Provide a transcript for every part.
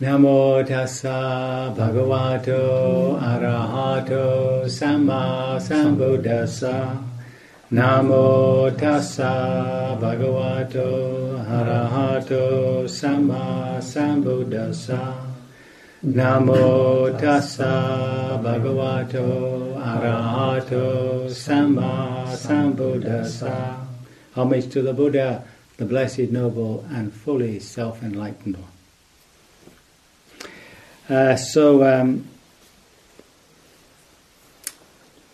Namo tassa bhagavato arahato samma sambuddhassa. Namo tassa bhagavato arahato samma sambuddhassa. Namo tassa bhagavato arahato samma sambuddhassa. Homage to the Buddha, the blessed, noble, and fully self-enlightened one. Uh, so, um,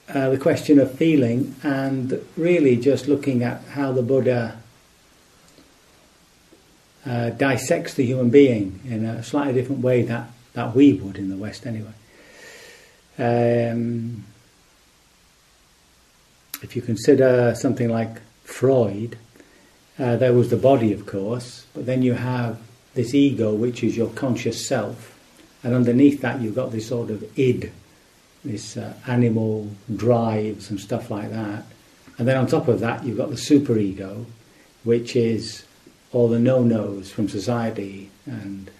uh, the question of feeling, and really just looking at how the Buddha uh, dissects the human being in a slightly different way that, that we would in the West, anyway. Um, if you consider something like Freud, uh, there was the body, of course, but then you have this ego, which is your conscious self and underneath that, you've got this sort of id, this uh, animal drives and stuff like that. And then on top of that, you've got the superego, which is all the no-nos from society and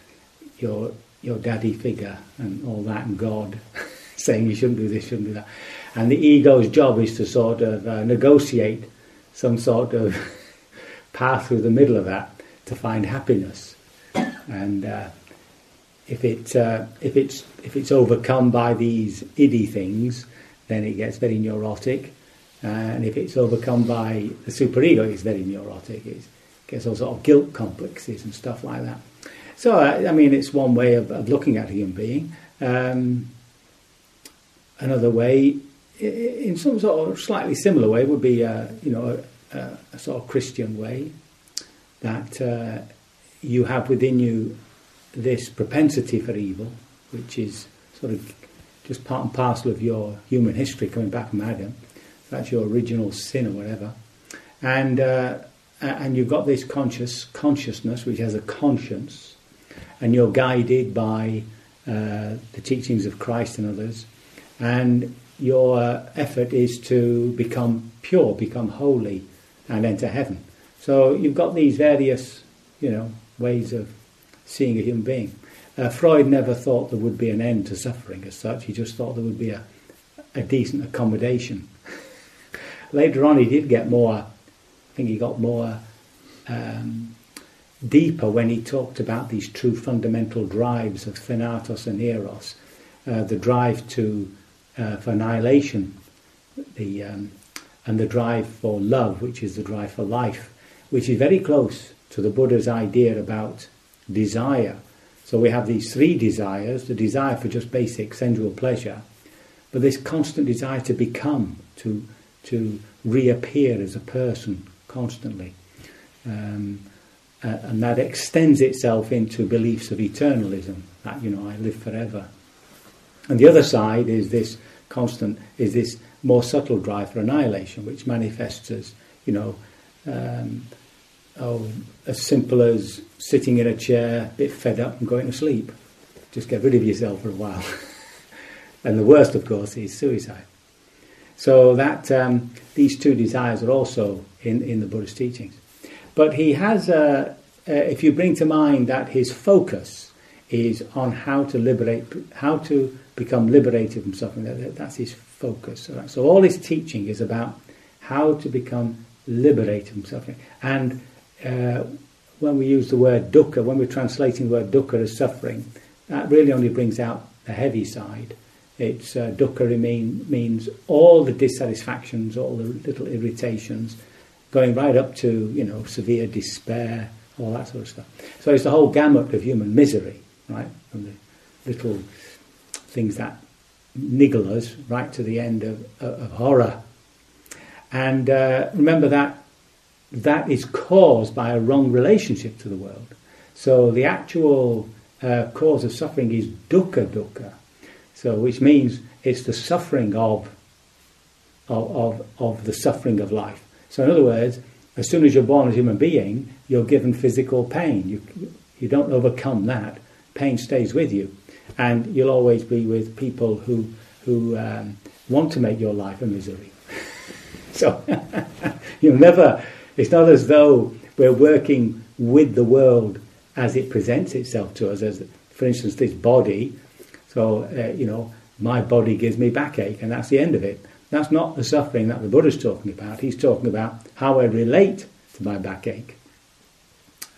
your your daddy figure and all that, and God saying you shouldn't do this, shouldn't do that. And the ego's job is to sort of uh, negotiate some sort of path through the middle of that to find happiness. And uh, if it uh, if it's if it's overcome by these iddy things, then it gets very neurotic, uh, and if it's overcome by the superego, it's very neurotic. It gets all sort of guilt complexes and stuff like that. So uh, I mean, it's one way of, of looking at a human being. Um, another way, in some sort of slightly similar way, would be uh, you know a, a, sort of Christian way that you have within you this propensity for evil, which is sort of just part and parcel of your human history coming back from Adam. That's your original sin or whatever. And, uh, and you've got this conscious consciousness which has a conscience, and you're guided by uh, the teachings of Christ and others. And your effort is to become pure, become holy, and enter heaven. So you've got these various, you know, ways of seeing a human being. Uh, Freud never thought there would be an end to suffering as such, he just thought there would be a, a decent accommodation. Later on, he did get more, I think he got more um, deeper when he talked about these true fundamental drives of Thanatos and Eros, uh, the drive to uh, for annihilation, the um, and the drive for love, which is the drive for life, which is very close to the Buddha's idea about desire. So we have these three desires the desire for just basic sensual pleasure, but this constant desire to become, to, to reappear as a person constantly. Um, uh, and that extends itself into beliefs of eternalism, that, you know, I live forever. And the other side is this constant, is this more subtle drive for annihilation, which manifests as, you know, um, oh, as simple as sitting in a chair, a bit fed up and going to sleep. Just get rid of yourself for a while. and the worst, of course, is suicide. So that um, these two desires are also in, in the Buddhist teachings. But he has, uh, uh, if you bring to mind that his focus is on how to liberate, how to become liberated from suffering, that, that's his focus. Right? So all his teaching is about how to become liberated from suffering. And uh, when we use the word dukkha, when we're translating the word dukkha as suffering, that really only brings out the heavy side. It's uh, dukkha mean, means all the dissatisfactions, all the little irritations, going right up to you know severe despair, all that sort of stuff. So it's the whole gamut of human misery, right, from the little things that niggle us right to the end of, of horror. And uh, remember that that is caused by a wrong relationship to the world. So the actual uh, cause of suffering is dukkha dukkha, so which means it's the suffering of, of, of, of the suffering of life. So in other words, as soon as you're born as a human being, you're given physical pain. You, you don't overcome that. Pain stays with you. And you'll always be with people who, who um, want to make your life a misery. so you'll never it's not as though we're working with the world as it presents itself to us as for instance, this body. So, uh, you know, my body gives me backache, and that's the end of it. That's not the suffering that the Buddha's talking about. He's talking about how I relate to my backache.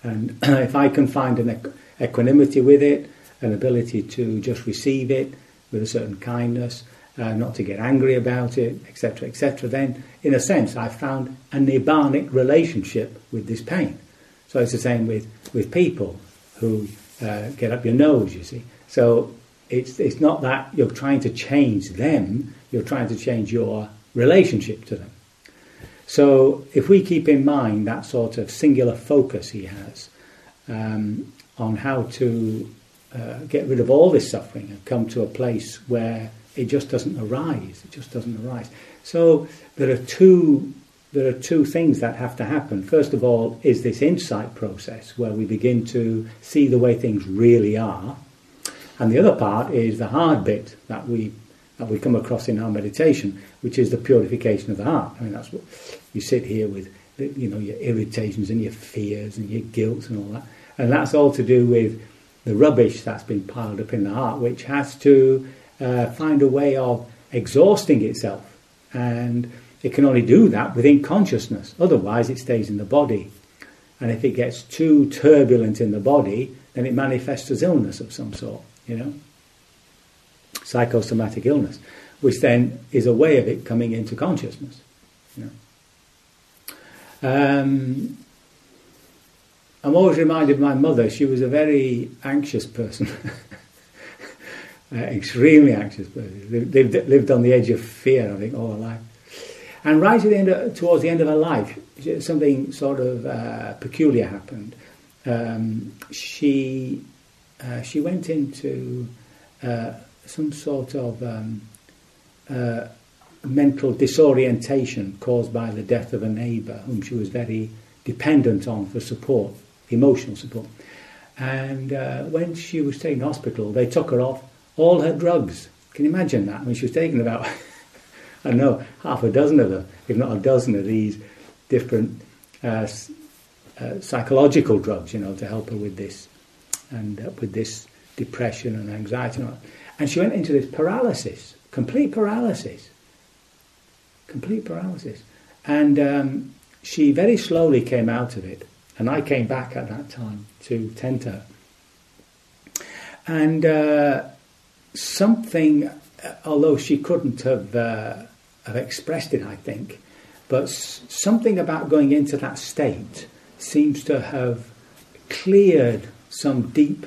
And if I can find an equanimity with it, an ability to just receive it with a certain kindness, uh, not to get angry about it, etc., etc., then in a sense I've found a nibbanic relationship with this pain. So it's the same with, with people who uh, get up your nose, you see. So it's, it's not that you're trying to change them, you're trying to change your relationship to them. So if we keep in mind that sort of singular focus he has um, on how to uh, get rid of all this suffering and come to a place where it just doesn't arise, it just doesn't arise. So there are two there are two things that have to happen. First of all, is this insight process where we begin to see the way things really are, and the other part is the hard bit that we that we come across in our meditation, which is the purification of the heart. I mean, that's what you sit here with, you know, your irritations and your fears and your guilt and all that, and that's all to do with the rubbish that's been piled up in the heart, which has to uh, find a way of exhausting itself and it can only do that within consciousness. Otherwise, it stays in the body. And if it gets too turbulent in the body, then it manifests as illness of some sort, you know? Psychosomatic illness, which then is a way of it coming into consciousness. You know? Um, I'm always reminded of my mother. She was a very anxious person, uh, extremely anxious person. Lived, lived on the edge of fear, I think, all her life. And right at the end of, towards the end of her life, something sort of uh, peculiar happened. Um, she uh, she went into uh, some sort of um, uh, mental disorientation caused by the death of a neighbour whom she was very dependent on for support, emotional support. And uh, when she was taken to hospital, they took her off all her drugs. Can you imagine that? I mean, she was taking about I don't know half a dozen of them, if not a dozen of these different uh, uh, psychological drugs, you know, to help her with this and uh, with this depression and anxiety. And, she went into this paralysis, complete paralysis, complete paralysis. And um, she very slowly came out of it. And I came back at that time to tend to her. And uh, something, although she couldn't have uh, have expressed it, I think. But something about going into that state seems to have cleared some deep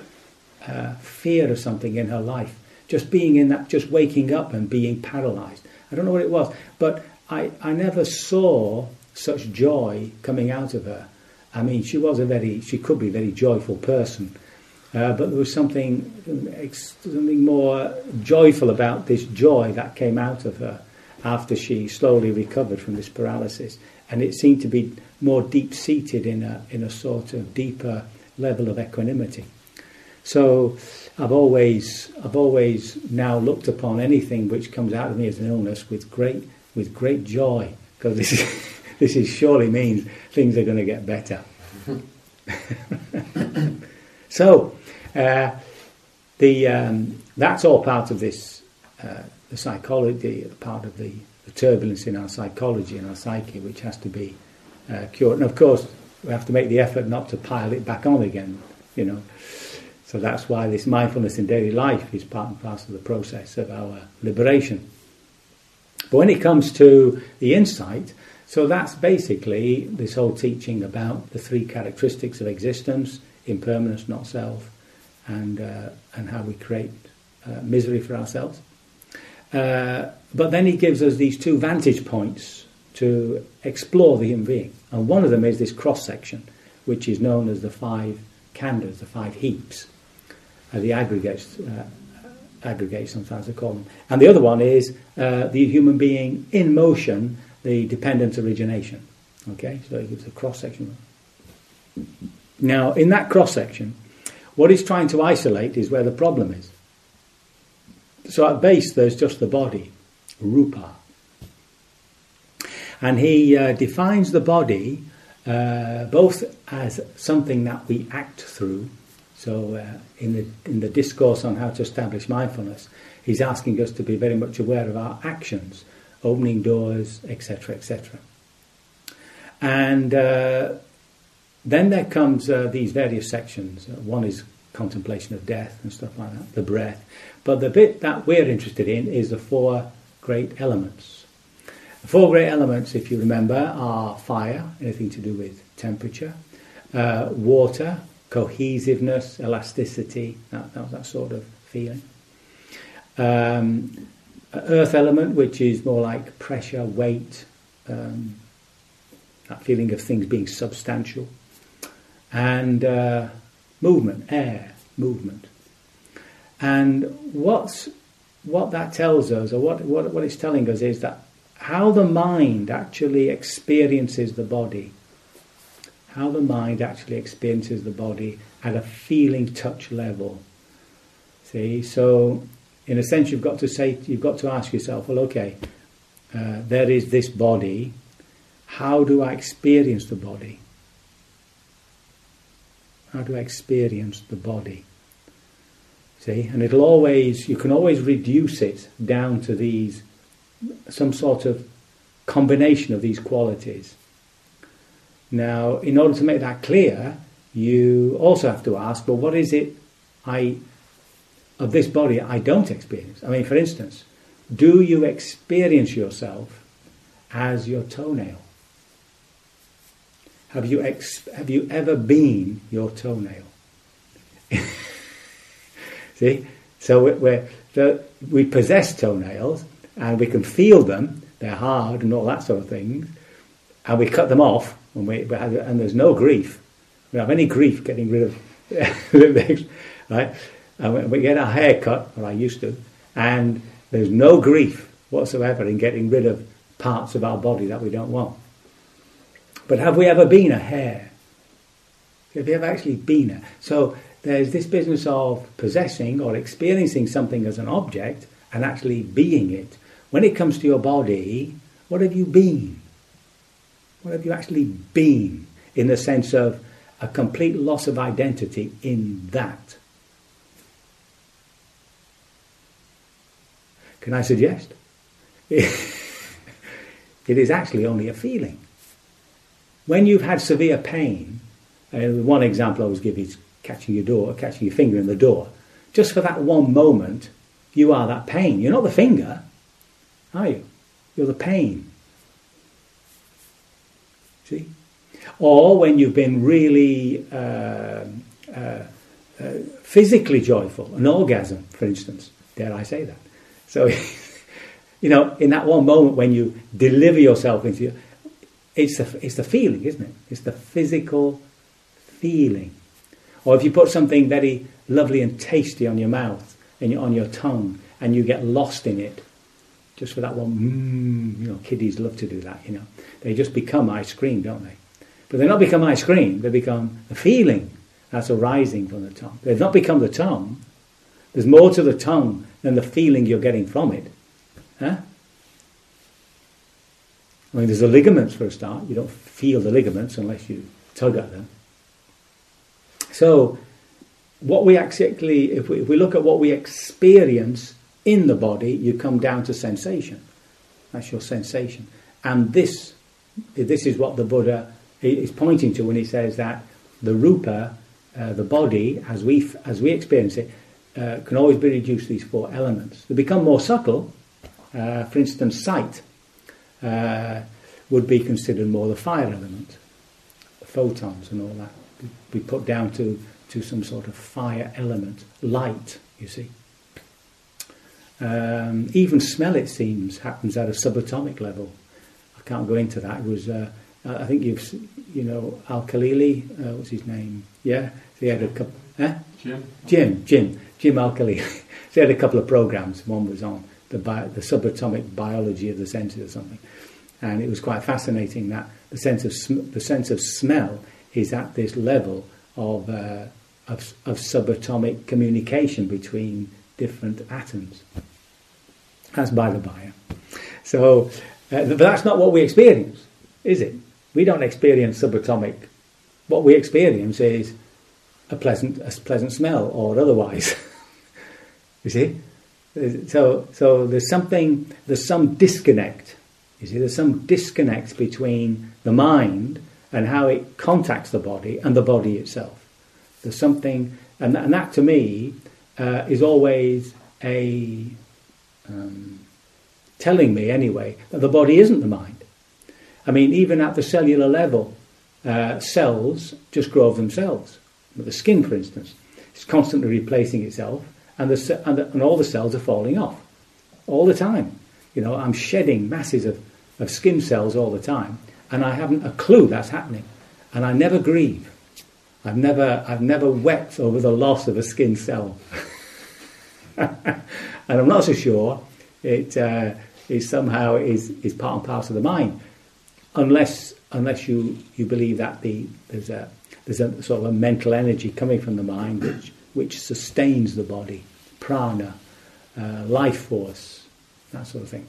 uh, fear of something in her life. Just being in that, just waking up and being paralyzed. I don't know what it was, but I, I never saw such joy coming out of her. I mean, she was a very, she could be a very joyful person, uh, but there was something, something more joyful about this joy that came out of her after she slowly recovered from this paralysis. And it seemed to be more deep seated in a, in a sort of deeper level of equanimity. So I've always, I've always now looked upon anything which comes out of me as an illness with great, with great joy, because this is, this is surely means things are going to get better. so uh, the, um, that's all part of this uh, the psychology, part of the, the, turbulence in our psychology and our psyche, which has to be uh, cured. And of course, we have to make the effort not to pile it back on again, you know. So that's why this mindfulness in daily life is part and parcel of the process of our liberation. But when it comes to the insight, so that's basically this whole teaching about the three characteristics of existence: impermanence, not self, and uh, and how we create uh, misery for ourselves. Uh, but then he gives us these two vantage points to explore the human being. And one of them is this cross section, which is known as the five khandhas, the five heaps, uh, the aggregates, uh, aggregates sometimes they call them. And the other one is uh, the human being in motion, the dependent origination. Okay, so he gives a cross section. Now, in that cross section, what he's trying to isolate is where the problem is. So at base, there's just the body, rupa. And he uh, defines the body uh, both as something that we act through, So, uh, in the in the discourse on how to establish mindfulness, he's asking us to be very much aware of our actions, opening doors, etc., etc. And uh, then there comes uh, these various sections. One is contemplation of death and stuff like that, the breath. But the bit that we're interested in is the four great elements. The four great elements, if you remember, are fire, anything to do with temperature, uh, water, cohesiveness, elasticity, that, that, that sort of feeling. Um, earth element, which is more like pressure, weight, um, that feeling of things being substantial, and uh, movement, air, movement. And what's, what that tells us, or what, what, what it's telling us, is that how the mind actually experiences the body, how the mind actually experiences the body at a feeling touch level. See, so in a sense, you've got to say, you've got to ask yourself, well, okay, uh, there is this body. How do I experience the body? How I experience the body? See, and it'll always, you can always reduce it down to these, some sort of combination of these qualities. Now, in order to make that clear, you also have to ask, well, what is it I, of this body I don't experience? I mean, for instance, do you experience yourself as your toenail? Have you, ex- have you ever been your toenail? See? So we're, we possess toenails and we can feel them, they're hard and all that sort of thing, and we cut them off when we, and there's no grief. We don't have any grief getting rid of things, right? And we get our hair cut, or I used to, and there's no grief whatsoever in getting rid of parts of our body that we don't want. But have we ever been a hair? Have you ever actually been a? So there's this business of possessing or experiencing something as an object and actually being it. When it comes to your body, what have you been? What have you actually been in the sense of a complete loss of identity in that? Can I suggest? it is actually only a feeling. When you've had severe pain, uh, one example I always give is catching your door, catching your finger in the door. Just for that one moment, you are that pain. You're not the finger, are you? You're the pain. See? Or when you've been really uh, uh, uh, physically joyful, an orgasm, for instance. Dare I say that? So, you know, in that one moment when you deliver yourself into your, it's the, it's the feeling, isn't it? It's the physical feeling. Or if you put something very lovely and tasty on your mouth and on your tongue and you get lost in it, just for that one, mm, you know, kiddies love to do that, you know. They just become ice cream, don't they? But they not become ice cream, they become a feeling that's arising from the tongue. They've not become the tongue. There's more to the tongue than the feeling you're getting from it. Huh? I mean, there's the ligaments for a start. You don't feel the ligaments unless you tug at them. So, what we actually, if we, if we look at what we experience in the body, you come down to sensation. That's your sensation. And this, this is what the Buddha is pointing to when he says that the rupa, uh, the body, as we, as we experience it, uh, can always be reduced to these four elements. They become more subtle. Uh, for instance, sight uh, would be considered more the fire element, the photons and all that. Be put down to, to some sort of fire element, light, you see. Um, even smell, it seems, happens at a subatomic level. I can't go into that. It was, uh, I think you've, you know, Al Khalili, uh, what's his name? Yeah, he had a couple. Eh? Jim. Jim, Jim, Jim Al Khalili. so he had a couple of programs. One was on the bi- the subatomic biology of the senses or something, and it was quite fascinating that the sense of sm- the sense of smell is at this level of, uh, of, of subatomic communication between different atoms. That's by the by. So, uh, but that's not what we experience, is it? We don't experience subatomic. What we experience is a pleasant, a pleasant smell or otherwise. you see? So, so there's something, there's some disconnect. You see, there's some disconnect between the mind and how it contacts the body and the body itself. There's something, and, and that to me uh, is always a um, telling me anyway that the body isn't the mind. I mean, even at the cellular level, uh, cells just grow of themselves. The skin, for instance, is constantly replacing itself, and, the, and, the, and all the cells are falling off all the time. You know, I'm shedding masses of, of skin cells all the time, and I haven't a clue that's happening, and I never grieve. I've never, I've never wept over the loss of a skin cell. and I'm not so sure it uh, is somehow is, is part and parcel of the mind, unless unless you, you believe that the there's a there's a sort of a mental energy coming from the mind which which sustains the body, prana, uh, life force, that sort of thing.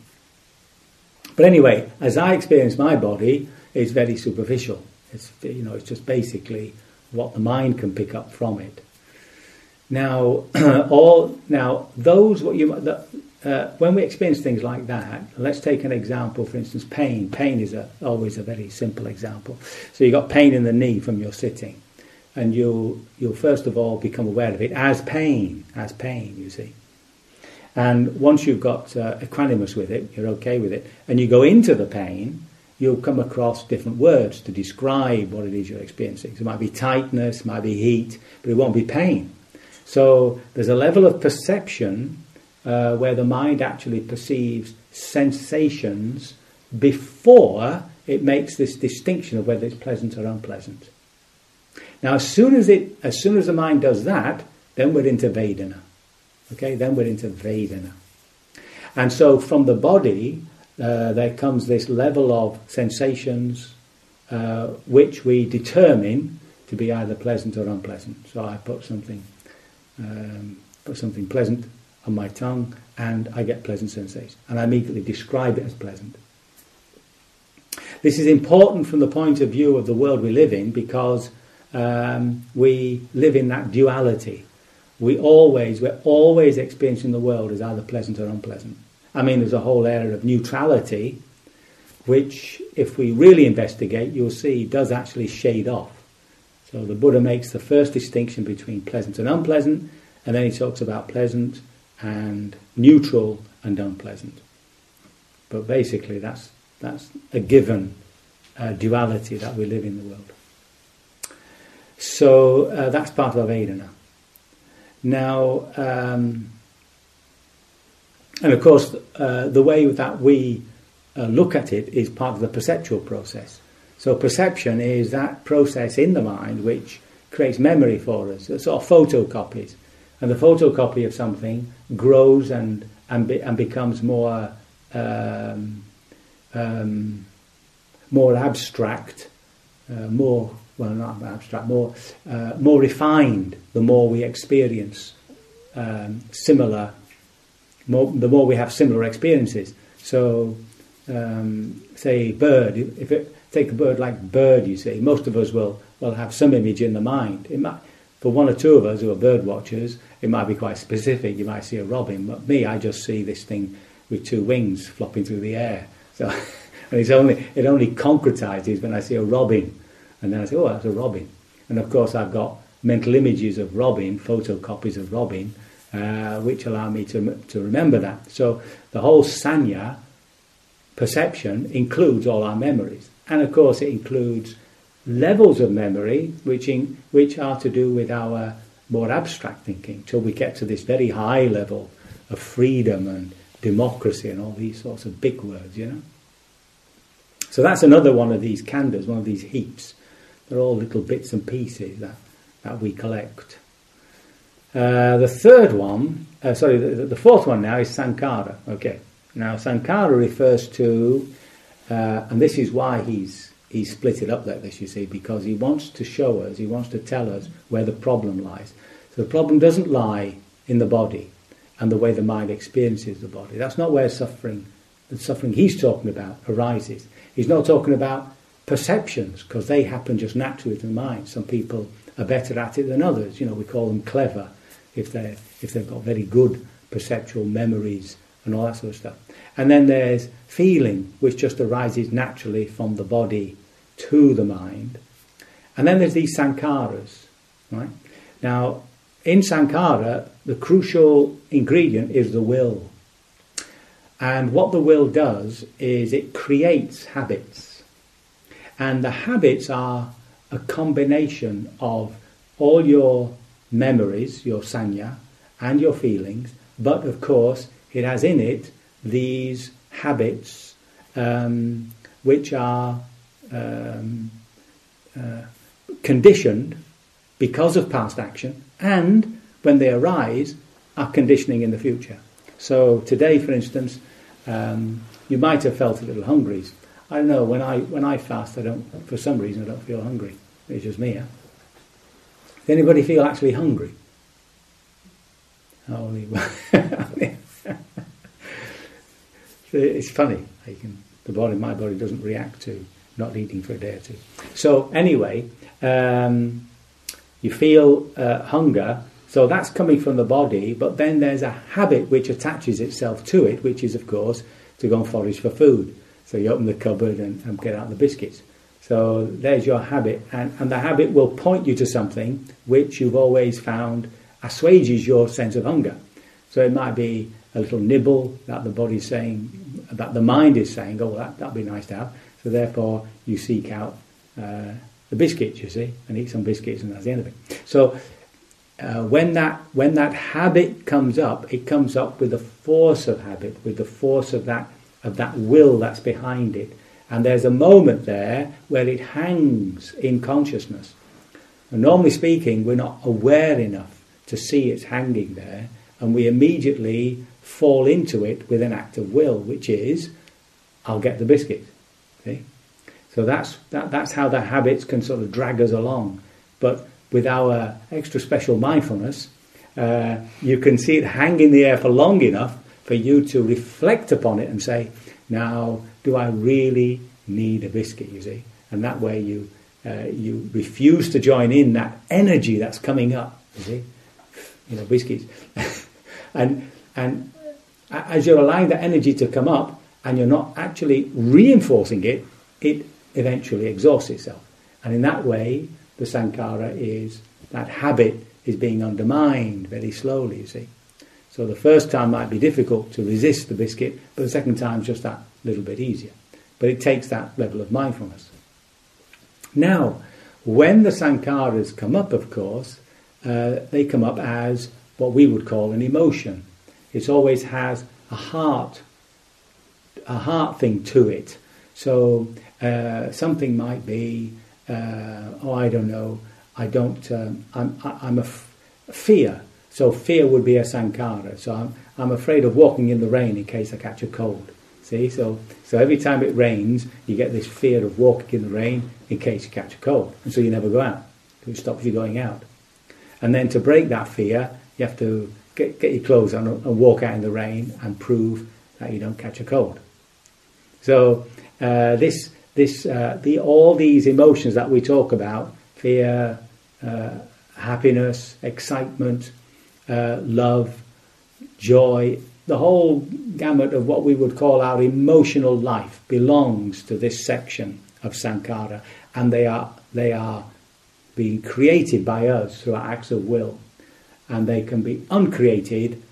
But anyway, as I experience my body, it's very superficial. It's you know it's just basically what the mind can pick up from it. Now, all now those what you the, uh, when we experience things like that, let's take an example. For instance, pain. Pain is a, always a very simple example. So you got pain in the knee from your sitting, and you'll you'll first of all become aware of it as pain, as pain. You see, and once you've got uh, equanimous with it, you're okay with it, and you go into the pain. You'll come across different words to describe what it is you're experiencing. So it might be tightness, might be heat, but it won't be pain. So there's a level of perception uh, where the mind actually perceives sensations before it makes this distinction of whether it's pleasant or unpleasant. Now, as soon as it, as soon as the mind does that, then we're into Vedana. Okay, then we're into Vedana. And so from the body, uh, there comes this level of sensations uh, which we determine to be either pleasant or unpleasant. So I put something um, put something pleasant on my tongue and I get pleasant sensation. And I immediately describe it as pleasant. This is important from the point of view of the world we live in because um, we live in that duality. We always, we're always experiencing the world as either pleasant or unpleasant. I mean, there's a whole area of neutrality, which, if we really investigate, you'll see does actually shade off. So the Buddha makes the first distinction between pleasant and unpleasant, and then he talks about pleasant and neutral and unpleasant. But basically, that's that's a given uh, duality that we live in the world. So uh, that's part of Vedana. Now, um, and of course, uh, the way that we uh, look at it is part of the perceptual process. So perception is that process in the mind which creates memory for us, it's sort of photocopies. And the photocopy of something grows and, and, be, and becomes more, um, um, more abstract, uh, more, well, not abstract, more, uh, more refined the more we experience um, similar, more, the more we have similar experiences. So, um, say, bird, if it, take a bird like bird, you see, most of us will, will have some image in the mind. It might, for one or two of us who are bird watchers, it might be quite specific. You might see a robin, but me, I just see this thing with two wings flopping through the air. So, and it's only it only concretizes when I see a robin, and then I say, oh, that's a robin. And of course, I've got mental images of robin, photocopies of robin, uh, which allow me to to remember that. So the whole sanya perception includes all our memories. And of course, it includes levels of memory which, in, which are to do with our more abstract thinking, till we get to this very high level of freedom and democracy and all these sorts of big words, you know. So that's another one of these khandhas, one of these heaps. They're all little bits and pieces that, that we collect. Uh, the third one, uh, sorry, the, the, fourth one now is Sankhara. Okay, now Sankhara refers to uh, and this is why he's he's split it up like this, you see, because he wants to show us, he wants to tell us where the problem lies. So the problem doesn't lie in the body and the way the mind experiences the body. That's not where suffering, the suffering he's talking about, arises. He's not talking about perceptions because they happen just naturally to the mind. Some people are better at it than others. You know, we call them clever if they if they've got very good perceptual memories and all that sort of stuff. And then there's feeling, which just arises naturally from the body to the mind. And then there's these sankharas, right? Now, in sankhara, the crucial ingredient is the will. And what the will does is it creates habits. And the habits are a combination of all your memories, your sanya, and your feelings, but of course, it has in it these habits um, which are um, uh, conditioned because of past action and when they arise are conditioning in the future. So today, for instance, um, you might have felt a little hungry. I don't know when I when I fast, I don't for some reason I don't feel hungry. It's just me. Does anybody feel actually hungry? Holy, it's funny. Can, the body, my body, doesn't react to not eating for a day or two. So anyway, um, you feel uh, hunger. So that's coming from the body, but then there's a habit which attaches itself to it, which is, of course, to go and forage for food. So you open the cupboard and, and get out the biscuits. So there's your habit, and, and the habit will point you to something which you've always found assuages your sense of hunger. So it might be a little nibble that the body's saying, that the mind is saying, oh, that, that'd be nice to have. So therefore, you seek out uh, the biscuits, you see, and eat some biscuits, and that's the end of it. So uh, when that when that habit comes up, it comes up with the force of habit, with the force of that of that will that's behind it, and there's a moment there where it hangs in consciousness. And normally speaking, we're not aware enough to see it's hanging there, and we immediately fall into it with an act of will, which is, I'll get the biscuit. So that's, that, that's how the habits can sort of drag us along. But with our extra special mindfulness, uh, you can see it hang in the air for long enough for you to reflect upon it and say, now, do I really need a biscuit, you see? And that way you, uh, you refuse to join in that energy that's coming up, you see? You know, biscuits. and, and as you're allowing that energy to come up and you're not actually reinforcing it, it eventually exhausts itself. And in that way, the sankhara is, that habit is being undermined very slowly, you see. So the first time might be difficult to resist the biscuit, but the second time is just that little bit easier. But it takes that level of mindfulness. Now, when the sankharas come up, of course, uh, they come up as what we would call an emotion. It always has a heart, a heart thing to it. So uh, something might be, uh, oh, I don't know, I don't, um, I'm, I'm a f- fear. So fear would be a sankhara. So I'm, I'm afraid of walking in the rain in case I catch a cold. See, so so every time it rains, you get this fear of walking in the rain in case you catch a cold, and so you never go out. It stops you going out. And then to break that fear, you have to get, get your clothes on and walk out in the rain and prove that you don't catch a cold. So uh, this this uh, the all these emotions that we talk about fear, uh, happiness, excitement, uh, love, joy, the whole gamut of what we would call our emotional life belongs to this section of Sankhara, and they are they are being created by us through our acts of will, and they can be uncreated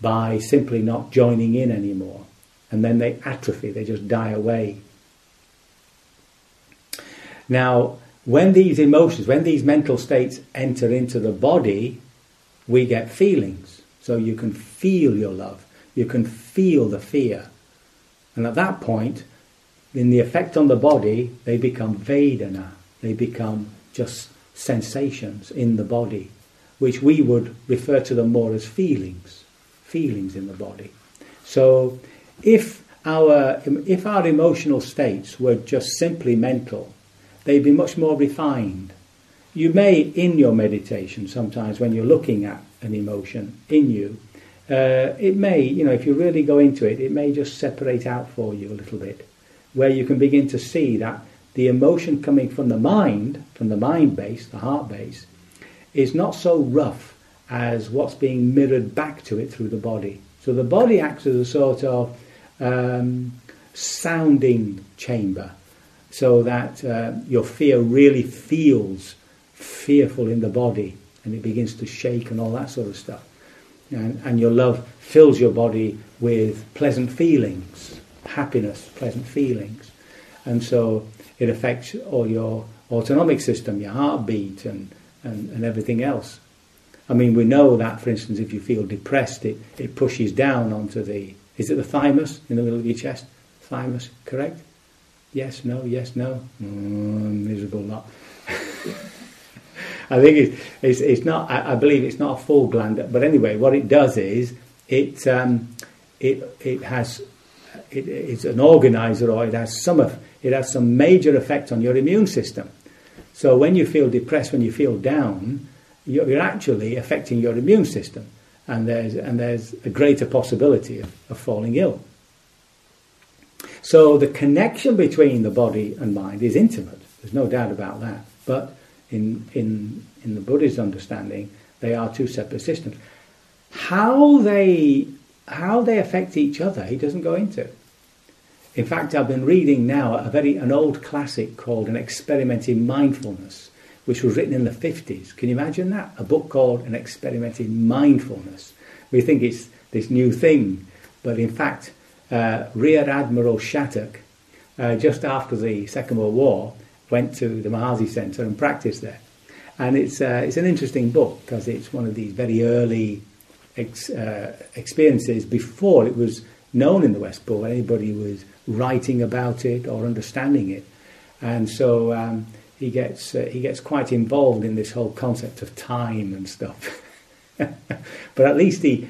by simply not joining in anymore, and then they atrophy, they just die away. Now, when these emotions, when these mental states enter into the body, we get feelings. So you can feel your love you can feel the fear. And at that point, in the effect on the body, they become Vedana. They become just sensations in the body, which we would refer to them more as feelings, feelings in the body. So if our, if our emotional states were just simply mental, they'd be much more refined. You may, in your meditation, sometimes when you're looking at an emotion in you, uh, it may, you know, if you really go into it, it may just separate out for you a little bit, where you can begin to see that the emotion coming from the mind, from the mind base, the heart base, is not so rough as what's being mirrored back to it through the body. So the body acts as a sort of um, sounding chamber so that uh, your fear really feels fearful in the body and it begins to shake and all that sort of stuff. And, and your love fills your body with pleasant feelings, happiness, pleasant feelings. And so it affects all your autonomic system, your heartbeat, and, and, and everything else. I mean, we know that, for instance, if you feel depressed, it, it pushes down onto the, is it the thymus in the middle of your chest? Thymus, correct? Yes, no, yes, no. Mm, miserable lot. I think it's, it's, it's not, I, I, believe it's not a full gland, but anyway, what it does is it, um, it, it has, it, it's an organizer or it has some of, it has some major effect on your immune system. So when you feel depressed, when you feel down, you're, you're actually affecting your immune system, and there's and there's a greater possibility of, of falling ill. So the connection between the body and mind is intimate. There's no doubt about that. But in in in the Buddhist understanding, they are two separate systems. How they how they affect each other, he doesn't go into. In fact, I've been reading now a very an old classic called An Experiment in Mindfulness, which was written in the 50s. Can you imagine that? A book called An Experiment in Mindfulness. We think it's this new thing, but in fact, uh, Rear Admiral Shattock, uh, just after the Second World War, went to the Mahasi Centre and practiced there. And it's, uh, it's an interesting book because it's one of these very early ex- uh, experiences before it was known in the West, before anybody was writing about it or understanding it. And so um, he gets uh, he gets quite involved in this whole concept of time and stuff. but at least he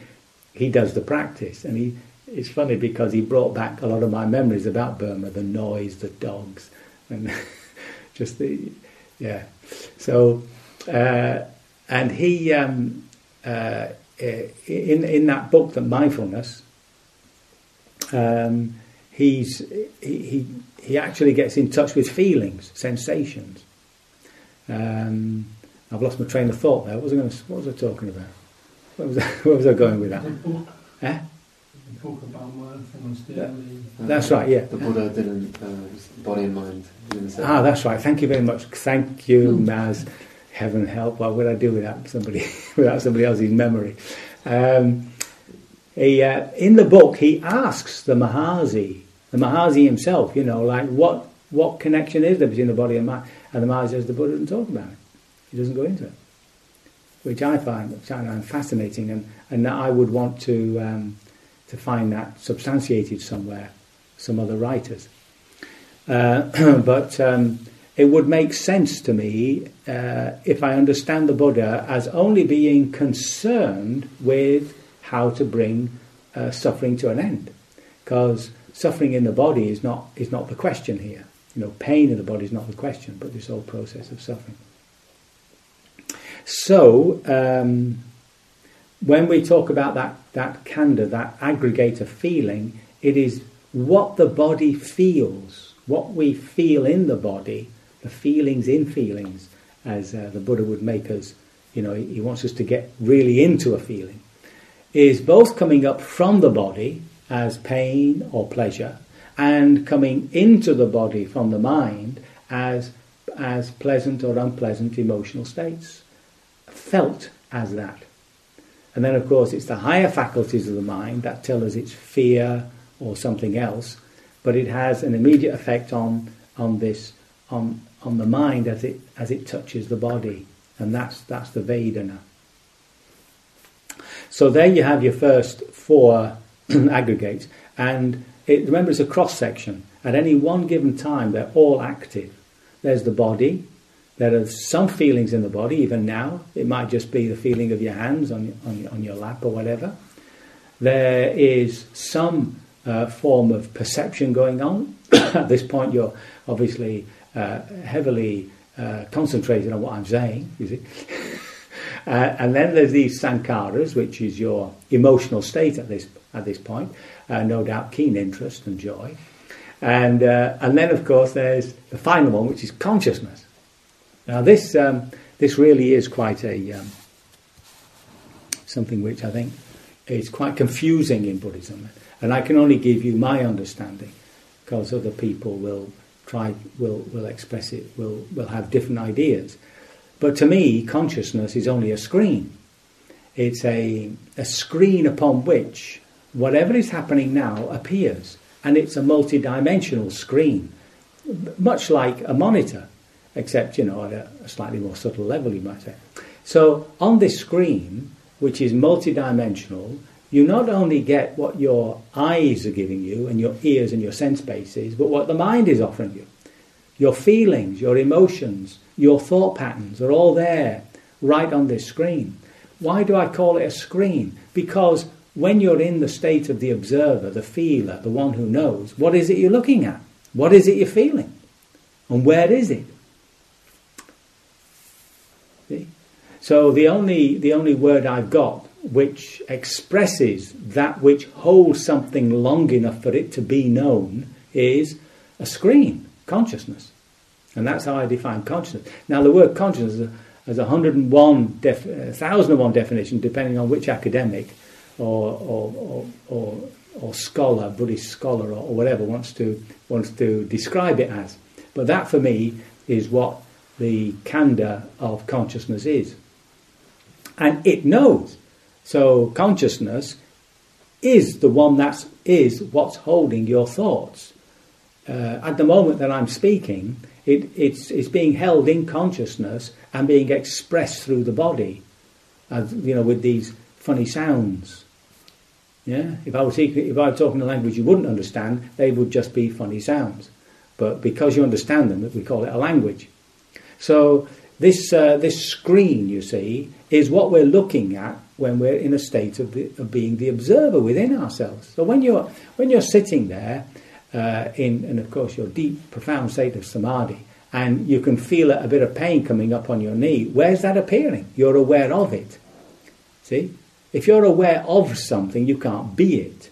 he does the practice, and he it's funny because he brought back a lot of my memories about Burma, the noise, the dogs, and just the yeah. So uh, and he um, uh, in in that book, the mindfulness. Um, he's he, he actually gets in touch with feelings, sensations. Um, I've lost my train of thought there. What was I, to, what was I talking about? Where was I, where was I going with that? Eh? Talk about mindfulness. Yeah. That's right. Yeah. The Buddha didn't uh, body and mind. Ah, that's right. Thank you very much. Thank you, Maz. Heaven help. What would I do without somebody without somebody else's memory? Um, he, uh, in the book, he asks the Mahasi the Mahasi himself, you know, like what what connection is there between the body and mind? And the Mahasi says the Buddha doesn't talk about it. He doesn't go into it, which I find which I find fascinating, and and I would want to um, to find that substantiated somewhere, some other writers. Uh, but um, it would make sense to me uh, if I understand the Buddha as only being concerned with how to bring uh, suffering to an end, because suffering in the body is not is not the question here. You know, pain in the body is not the question, but this whole process of suffering. So, um, when we talk about that that khandha, that aggregator feeling, it is what the body feels, what we feel in the body, the feelings in feelings, as uh, the Buddha would make us. You know, he wants us to get really into a feeling. Is both coming up from the body as pain or pleasure, and coming into the body from the mind as, as pleasant or unpleasant emotional states, felt as that. And then, of course, it's the higher faculties of the mind that tell us it's fear or something else, but it has an immediate effect on, on this, on, on the mind as it, as it touches the body. And that's, that's the Vedana. So there you have your first four aggregates. And it, remember, it's a cross section. At any one given time, they're all active. There's the body. There are some feelings in the body, even now. It might just be the feeling of your hands on, on, on your lap or whatever. There is some uh, form of perception going on. At this point, you're obviously uh, heavily uh, concentrated on what I'm saying, you see. Uh, and then there's these sankharas, which is your emotional state at this at this point. Uh, no doubt, keen interest and joy. And uh, and then of course there's the final one, which is consciousness. Now this um, this really is quite a um, something which I think is quite confusing in Buddhism, and I can only give you my understanding because other people will try will will express it will will have different ideas. But to me, consciousness is only a screen. It's a a screen upon which whatever is happening now appears, and it's a multi-dimensional screen, much like a monitor, except you know at a, slightly more subtle level, you might say. So on this screen, which is multi-dimensional, you not only get what your eyes are giving you and your ears and your sense bases, but what the mind is offering you. Your feelings, your emotions, your thought patterns are all there right on this screen. Why do I call it a screen? Because when you're in the state of the observer, the feeler, the one who knows, what is it you're looking at? What is it you're feeling? And where is it? See? So the only the only word I've got which expresses that which holds something long enough for it to be known is a screen, consciousness. And that's how I define consciousness. Now the word consciousness has a 101 def, 1001 definition depending on which academic or or, or, or, or scholar, Buddhist scholar or, or whatever wants to wants to describe it as. But that for me is what the khandha of consciousness is and it knows. So consciousness is the one that is what's holding your thoughts. Uh, at the moment that I'm speaking, it, it's, it's being held in consciousness and being expressed through the body, as, you know, with these funny sounds. Yeah, if I was if I were talking a language you wouldn't understand, they would just be funny sounds. But because you understand them, we call it a language. So this, uh, this screen, you see, is what we're looking at when we're in a state of, the, of being the observer within ourselves. So when you're, when you're sitting there, uh, in, and of course, your deep, profound state of samadhi, and you can feel a bit of pain coming up on your knee, where's that appearing? You're aware of it. See? If you're aware of something, you can't be it.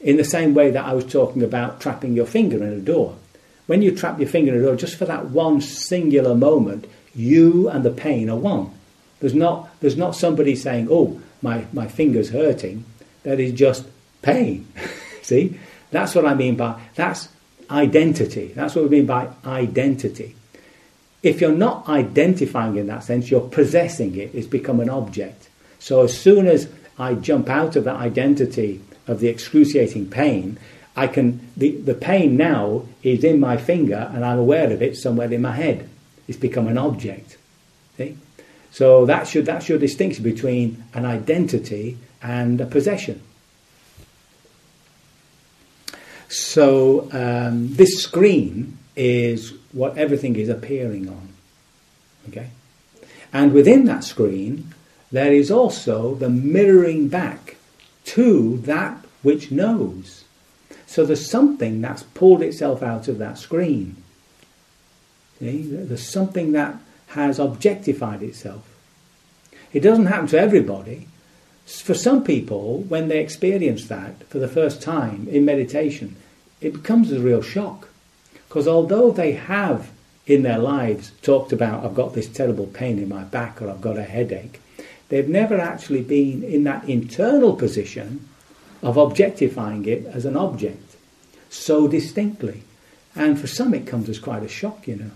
In the same way that I was talking about trapping your finger in a door. When you trap your finger in a door, just for that one singular moment, you and the pain are one. There's not, there's not somebody saying, oh, my, my finger's hurting. That is just pain. See? That's what I mean by, that's identity. That's what we mean by identity. If you're not identifying in that sense, you're possessing it. It's become an object. So as soon as I jump out of that identity of the excruciating pain, I can the, the pain now is in my finger and I'm aware of it somewhere in my head. It's become an object. See? So that's your, that's your distinction between an identity and a possession. So um, this screen is what everything is appearing on. Okay? And within that screen, there is also the mirroring back to that which knows. So there's something that's pulled itself out of that screen. See? There's something that has objectified itself. It doesn't happen to everybody. For some people, when they experience that for the first time in meditation, it becomes a real shock. Because although they have in their lives talked about, I've got this terrible pain in my back or I've got a headache, they've never actually been in that internal position of objectifying it as an object so distinctly. And for some, it comes as quite a shock, you know.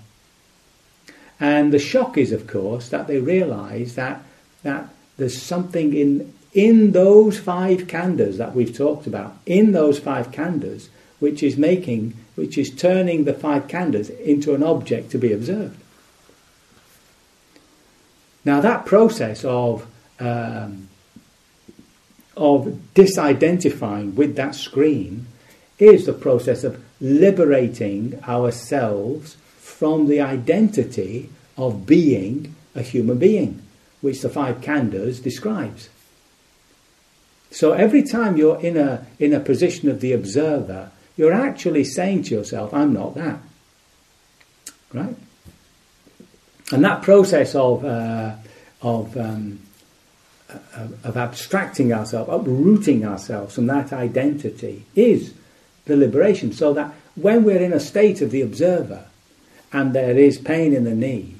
And the shock is, of course, that they realize that, that there's something in, in those five khandhas that we've talked about, in those five khandhas, which is making, which is turning the five khandhas into an object to be observed. Now, that process of um, of disidentifying with that screen is the process of liberating ourselves from the identity of being a human being, which the five khandhas describes. So every time you're in a, in a position of the observer, you're actually saying to yourself, I'm not that. Right? And that process of, uh, of um, of abstracting ourselves, uprooting ourselves from that identity is the liberation. So that when we're in a state of the observer and there is pain in the knee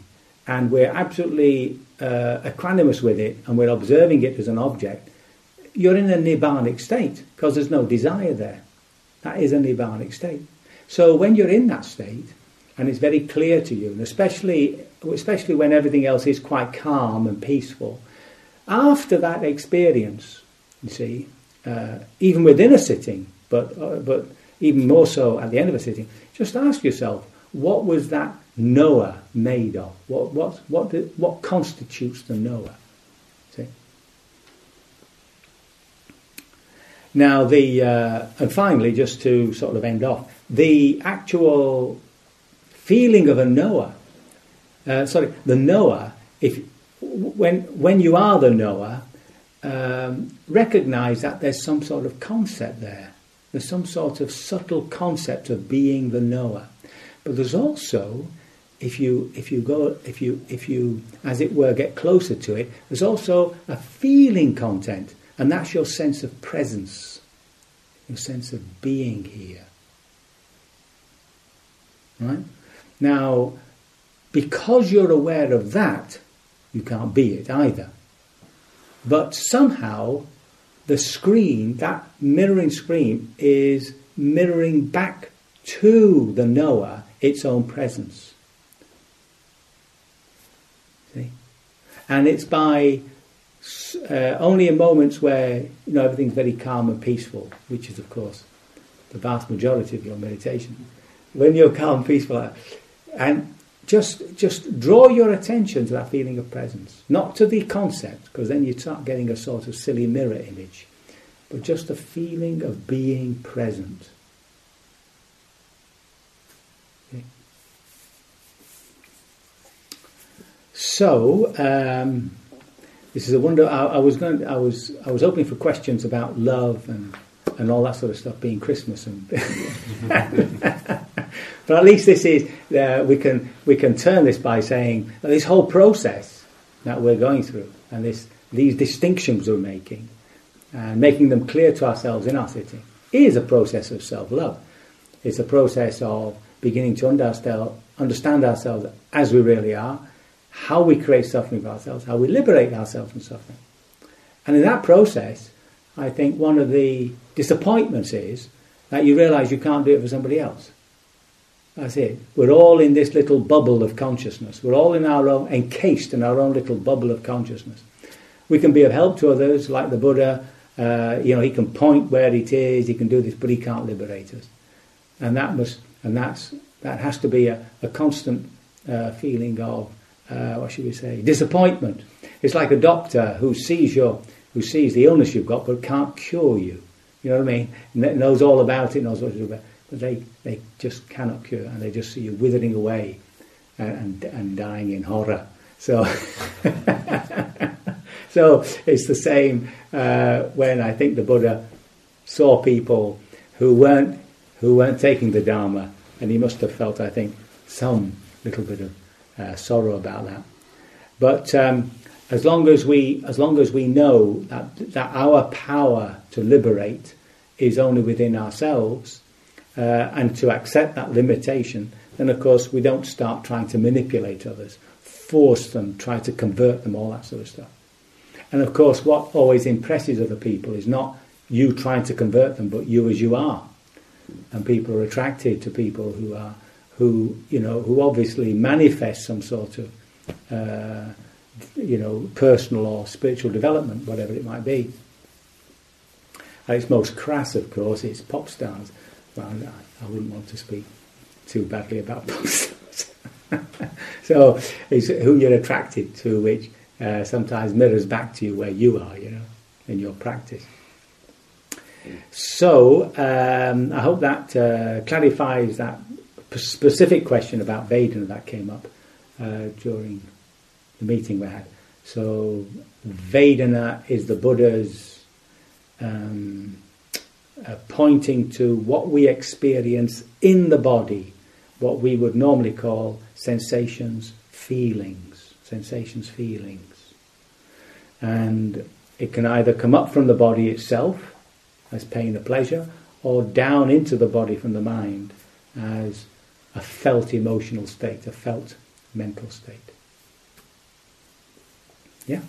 and we're absolutely uh, equanimous with it, and we're observing it as an object, you're in a nibbanic state because there's no desire there. That is a nibbanic state. So when you're in that state, and it's very clear to you, and especially especially when everything else is quite calm and peaceful, after that experience, you see, uh, even within a sitting, but uh, but even more so at the end of a sitting, just ask yourself, what was that knower made of? What what what did, what constitutes the knower? See. Now the uh, and finally, just to sort of end off, the actual feeling of a knower. Uh, sorry, the knower. If when when you are the knower, um, recognize that there's some sort of concept there. There's some sort of subtle concept of being the knower. But there's also, if you if you go if you if you as it were get closer to it, there's also a feeling content, and that's your sense of presence, your sense of being here. Right? Now, because you're aware of that, you can't be it either. But somehow the screen, that mirroring screen, is mirroring back to the knower its own presence. See? And it's by uh, only in moments where you know everything's very calm and peaceful, which is of course the vast majority of your meditation. When you're calm peaceful, and just just draw your attention to that feeling of presence, not to the concept, because then you start getting a sort of silly mirror image, but just the feeling of being present. So um, this is a wonder. I, I was going. I was. I was hoping for questions about love and and all that sort of stuff, being Christmas and. But at least this is uh, we can we can turn this by saying that this whole process that we're going through and this these distinctions we're making and making them clear to ourselves in our sitting is a process of self-love. It's a process of beginning to understand ourselves as we really are, how we create suffering for ourselves, how we liberate ourselves from suffering. And in that process, I think one of the disappointments is that you realize you can't do it for somebody else. That's it. We're all in this little bubble of consciousness. We're all in our own, encased in our own little bubble of consciousness. We can be of help to others, like the Buddha. Uh, you know, he can point where it is. He can do this, but he can't liberate us. And that must, and that's that has to be a, a constant uh, feeling of uh, what should we say, disappointment. It's like a doctor who sees your, who sees the illness you've got, but can't cure you. You know what I mean? Knows all about it, knows what to do about. It but they, they just cannot cure, and they just see you withering away and, and, and dying in horror. So, so it's the same uh, when I think the Buddha saw people who weren't who weren't taking the Dharma, and he must have felt, I think, some little bit of uh, sorrow about that. But um, as long as we as long as we know that that our power to liberate is only within ourselves, uh, and to accept that limitation, then of course we don't start trying to manipulate others, force them, try to convert them, all that sort of stuff. And of course, what always impresses other people is not you trying to convert them, but you as you are. And people are attracted to people who are, who you know, who obviously manifest some sort of, uh, you know, personal or spiritual development, whatever it might be. At its most crass, of course, it's pop stars well, I, I wouldn't want to speak too badly about pop stars. so it's who you're attracted to, which uh, sometimes mirrors back to you where you are, you know, in your practice. So um, I hope that uh, clarifies that specific question about Vedana that came up uh, during the meeting we had. So Vedana is the Buddha's um, uh, pointing to what we experience in the body, what we would normally call sensations, feelings, sensations, feelings. And it can either come up from the body itself as pain or pleasure, or down into the body from the mind as a felt emotional state, a felt mental state. Yeah.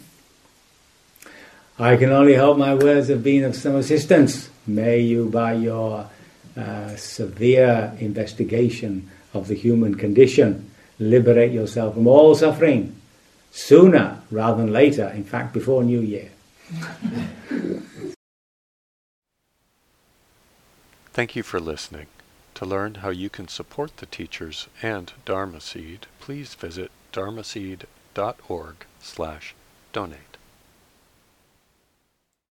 I can only hope my words have been of some assistance. May you, by your uh, severe investigation of the human condition, liberate yourself from all suffering sooner rather than later, in fact, before New Year. Thank you for listening. To learn how you can support the teachers and Dharma Seed, please visit dharmaseed.org slash donate.